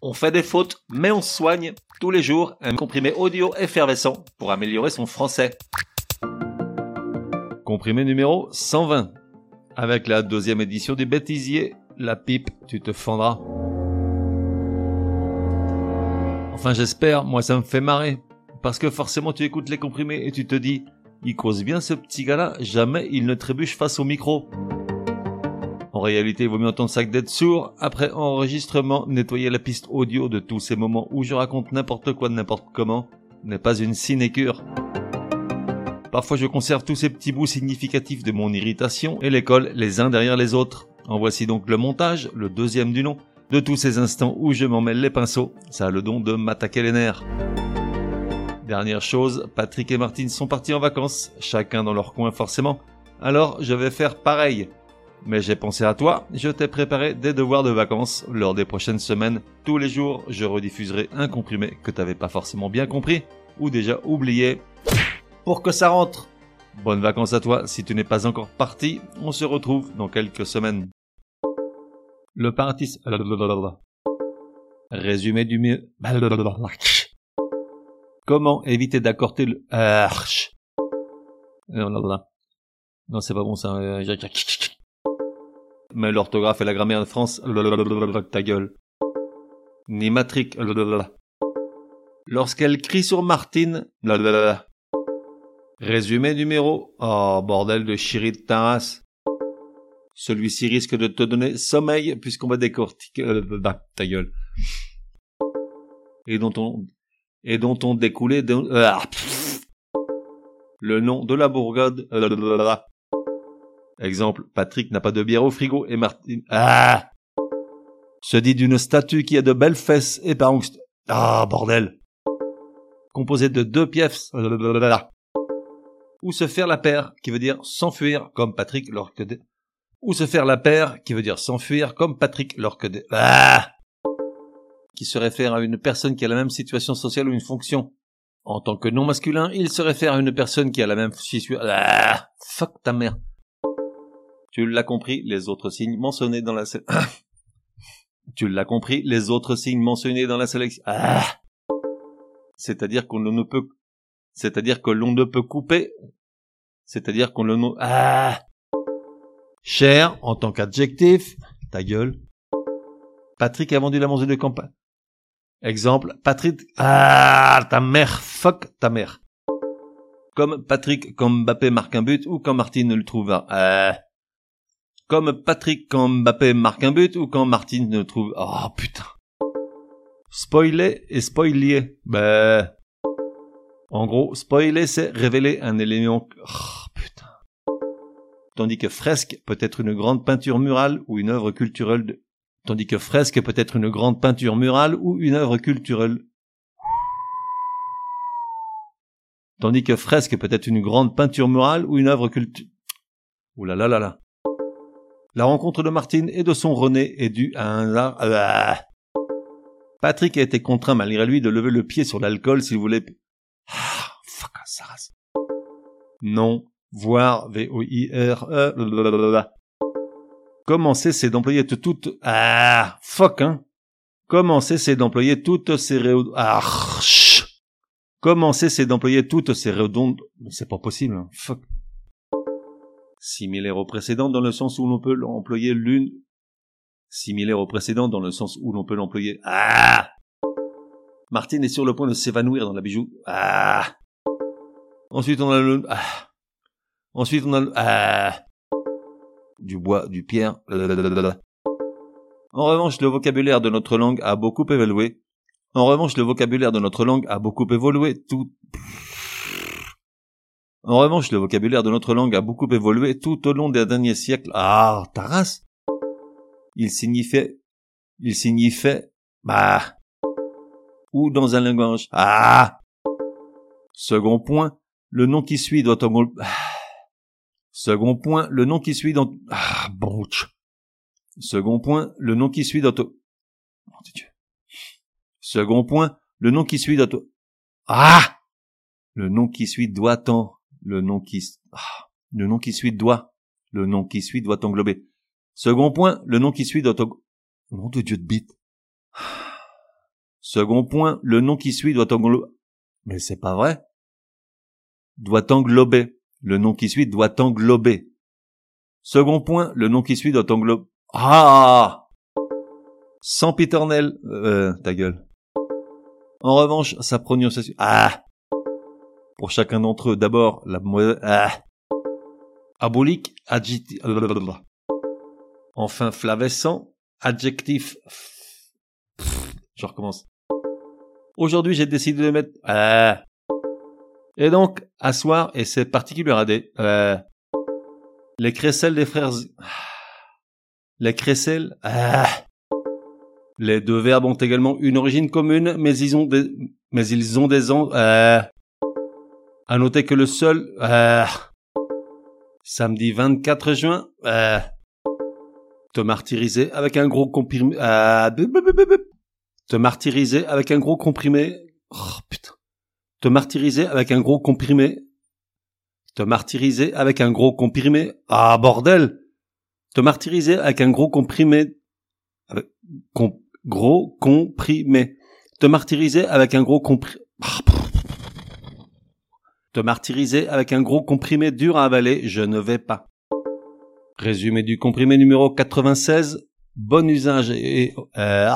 On fait des fautes, mais on soigne tous les jours un comprimé audio effervescent pour améliorer son français. Comprimé numéro 120. Avec la deuxième édition du bêtisier, la pipe, tu te fendras. Enfin j'espère, moi ça me fait marrer. Parce que forcément tu écoutes les comprimés et tu te dis, il cause bien ce petit gars-là, jamais il ne trébuche face au micro. En réalité, il vaut mieux entendre sac d'être sourd. Après enregistrement, nettoyer la piste audio de tous ces moments où je raconte n'importe quoi de n'importe comment n'est pas une sinécure. Parfois, je conserve tous ces petits bouts significatifs de mon irritation et les colle les uns derrière les autres. En voici donc le montage, le deuxième du nom, de tous ces instants où je m'en mêle les pinceaux. Ça a le don de m'attaquer les nerfs. Dernière chose, Patrick et Martine sont partis en vacances, chacun dans leur coin forcément. Alors, je vais faire pareil. Mais j'ai pensé à toi, je t'ai préparé des devoirs de vacances. Lors des prochaines semaines, tous les jours, je rediffuserai un comprimé que t'avais pas forcément bien compris ou déjà oublié pour que ça rentre. Bonnes vacances à toi, si tu n'es pas encore parti, on se retrouve dans quelques semaines. Le partis... Résumé du mieux... Comment éviter d'accorder le... Non, c'est pas bon ça mais l'orthographe et la grammaire de France, ta gueule. Ni matrique, Lorsqu'elle crie sur Martine, Résumé numéro, oh bordel de chirit de Taras. Celui-ci risque de te donner sommeil puisqu'on va décortiquer, ta gueule. Et dont on, et dont on découlait de, le nom de la Bourgogne, Exemple, Patrick n'a pas de bière au frigo et Martine... Ah! Se dit d'une statue qui a de belles fesses et par... Ah, bordel! Composé de deux pièces... Ou se faire la paire, qui veut dire s'enfuir, comme Patrick lorsque... Ou se faire la paire, qui veut dire s'enfuir, comme Patrick lorsque... Ah! Qui se réfère à une personne qui a la même situation sociale ou une fonction. En tant que non masculin, il se réfère à une personne qui a la même situation... Ah! Fuck ta mère tu l'as compris, les autres signes mentionnés dans la Tu l'as compris, les autres signes mentionnés dans la sélection. Ah c'est-à-dire qu'on ne peut, c'est-à-dire que l'on ne peut couper, c'est-à-dire qu'on le ah cher en tant qu'adjectif, ta gueule. Patrick a vendu la manger de campagne. Exemple, Patrick, ah, ta mère, fuck ta mère. Comme Patrick, comme Mbappé marque un but ou quand Martine le trouve ah. Comme Patrick quand Mbappé marque un but ou quand Martine ne trouve... Oh putain. Spoiler et spoilier. Ben... En gros, spoiler c'est révéler un élément... Oh putain. Tandis que fresque peut être une grande peinture murale ou une œuvre culturelle. Tandis que fresque peut être une grande peinture murale ou une œuvre culturelle. Tandis que fresque peut être une grande peinture murale ou une œuvre culturelle. Ouh là là là là. La rencontre de Martine et de son René est due à un... Ah. Patrick a été contraint malgré lui de lever le pied sur l'alcool s'il voulait... Ah, fuck, Non, voir, V-O-I-R-E... C'est d'employer toutes... Ah, fuck, hein Commencer c'est d'employer toutes ces réunions... Ah, Commencer c'est d'employer toutes ces redondes... C'est pas possible, hein. fuck similaire au précédent dans le sens où l'on peut l'employer l'une. Similaire au précédent dans le sens où l'on peut l'employer. Ah! Martine est sur le point de s'évanouir dans la bijou. Ah! Ensuite on a le ah! Ensuite on a le ah! Du bois du pierre en revanche le vocabulaire de notre langue a beaucoup évolué. En revanche le vocabulaire de notre langue a beaucoup évolué. Tout en revanche, le vocabulaire de notre langue a beaucoup évolué tout au long des derniers siècles. Ah, Taras Il signifiait... Il signifiait... Bah... Ou dans un langage. Ah Second point, le nom qui suit doit englober... Second point, le nom qui suit dans... Ah, bon. Second point, le nom qui suit dans... Oh, Dieu. Second point, le nom qui suit dans... Ah Le nom qui suit doit-on le nom qui, ah, le nom qui suit doit, le nom qui suit doit englober. Second point, le nom qui suit doit, nom de Dieu de bite. Second point, le nom qui suit doit englober. Mais c'est pas vrai. Doit englober. Le nom qui suit doit englober. Second point, le nom qui suit doit englober. Ah Sans piternel. Euh, ta gueule. En revanche, sa prononciation. Ah Pour chacun d'entre eux, d'abord, la Ah Abolique, adjectif. Enfin, flavescent, adjectif. Je recommence. Aujourd'hui, j'ai décidé de mettre. Ah. Et donc, asseoir et c'est particulier à des. Euh, les crécelles des frères. Les crécelles. Ah. Les deux verbes ont également une origine commune, mais ils ont des, mais ils ont des ans. À noter que le seul. Euh, samedi 24 juin. Euh, te martyriser avec un gros comprimé. Euh, te martyriser avec un gros comprimé. Oh. Te martyriser avec un gros comprimé. Te martyriser avec un gros comprimé. Ah bordel. Te martyriser avec un gros comprimé. Avec, gros comprimé. Te martyriser avec un gros comprimé. Te martyriser avec un gros comprimé dur à avaler, je ne vais pas. Résumé du comprimé numéro 96. Bon usage et... Euh,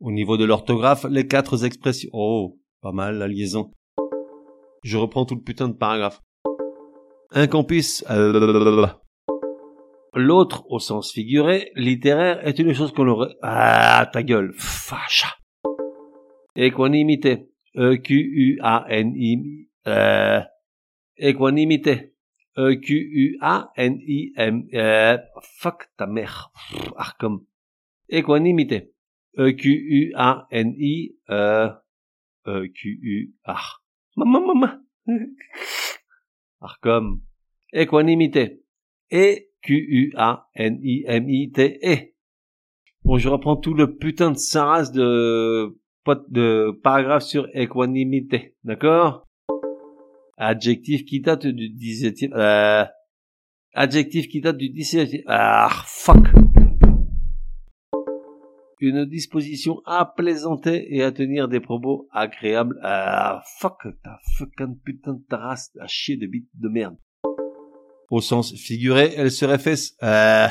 au niveau de l'orthographe, les quatre expressions... Oh, pas mal la liaison. Je reprends tout le putain de paragraphe. Un campus... Euh, L'autre, au sens figuré, littéraire, est une chose qu'on aurait... Ah, ta gueule. Facha. Équanimité. E-Q-U-A-N-I... Euh... Équanimité. E-Q-U-A-N-I-M... Euh... Fuck ta mère. Arcom. Équanimité. E-Q-U-A-N-I... Euh... E-Q-U... Ah. Maman, Arcom. Équanimité. Et Q-U-A-N-I-M-I-T-E. Bon, je reprends tout le putain de saras de, de paragraphe sur équanimité. D'accord? Adjectif qui date du 17e, euh, adjectif qui date du 17e, ah, fuck. Une disposition à plaisanter et à tenir des propos agréables, ah, fuck, ta fucking putain de race à chier de bite de merde. Au sens figuré, elle serait fait... Euh,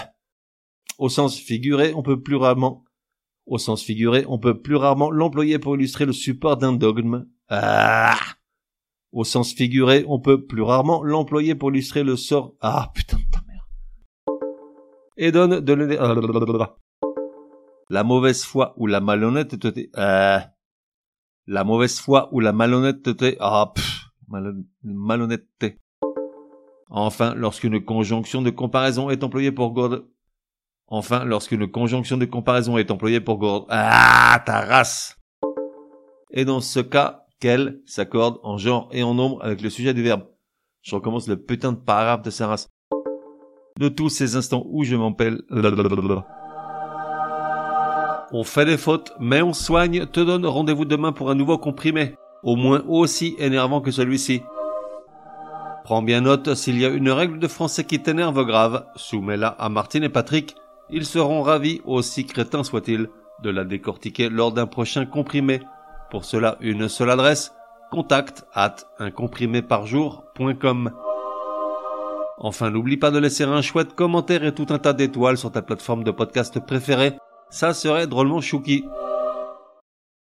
au sens figuré, on peut plus rarement... Au sens figuré, on peut plus rarement l'employer pour illustrer le support d'un dogme. Ah. Au sens figuré, on peut plus rarement l'employer pour illustrer le sort... Ah, putain de ta mère. Et donne de La mauvaise foi ou la malhonnêteté... Euh, la mauvaise foi ou la malhonnêteté... Ah, pff, malhonnêteté. Enfin, lorsqu'une conjonction de comparaison est employée pour Gord... Enfin, lorsqu'une conjonction de comparaison est employée pour. Ah, ta race Et dans ce cas, qu'elle s'accorde en genre et en nombre avec le sujet du verbe. Je recommence le putain de paragraphe de sa race. De tous ces instants où je m'empelle... On fait des fautes, mais on soigne, te donne rendez-vous demain pour un nouveau comprimé, au moins aussi énervant que celui-ci. Prends bien note, s'il y a une règle de français qui t'énerve grave, soumets-la à Martine et Patrick. Ils seront ravis, aussi crétins soient-ils, de la décortiquer lors d'un prochain comprimé. Pour cela, une seule adresse, contact at uncompriméparjour.com. Enfin, n'oublie pas de laisser un chouette commentaire et tout un tas d'étoiles sur ta plateforme de podcast préférée. Ça serait drôlement chouki.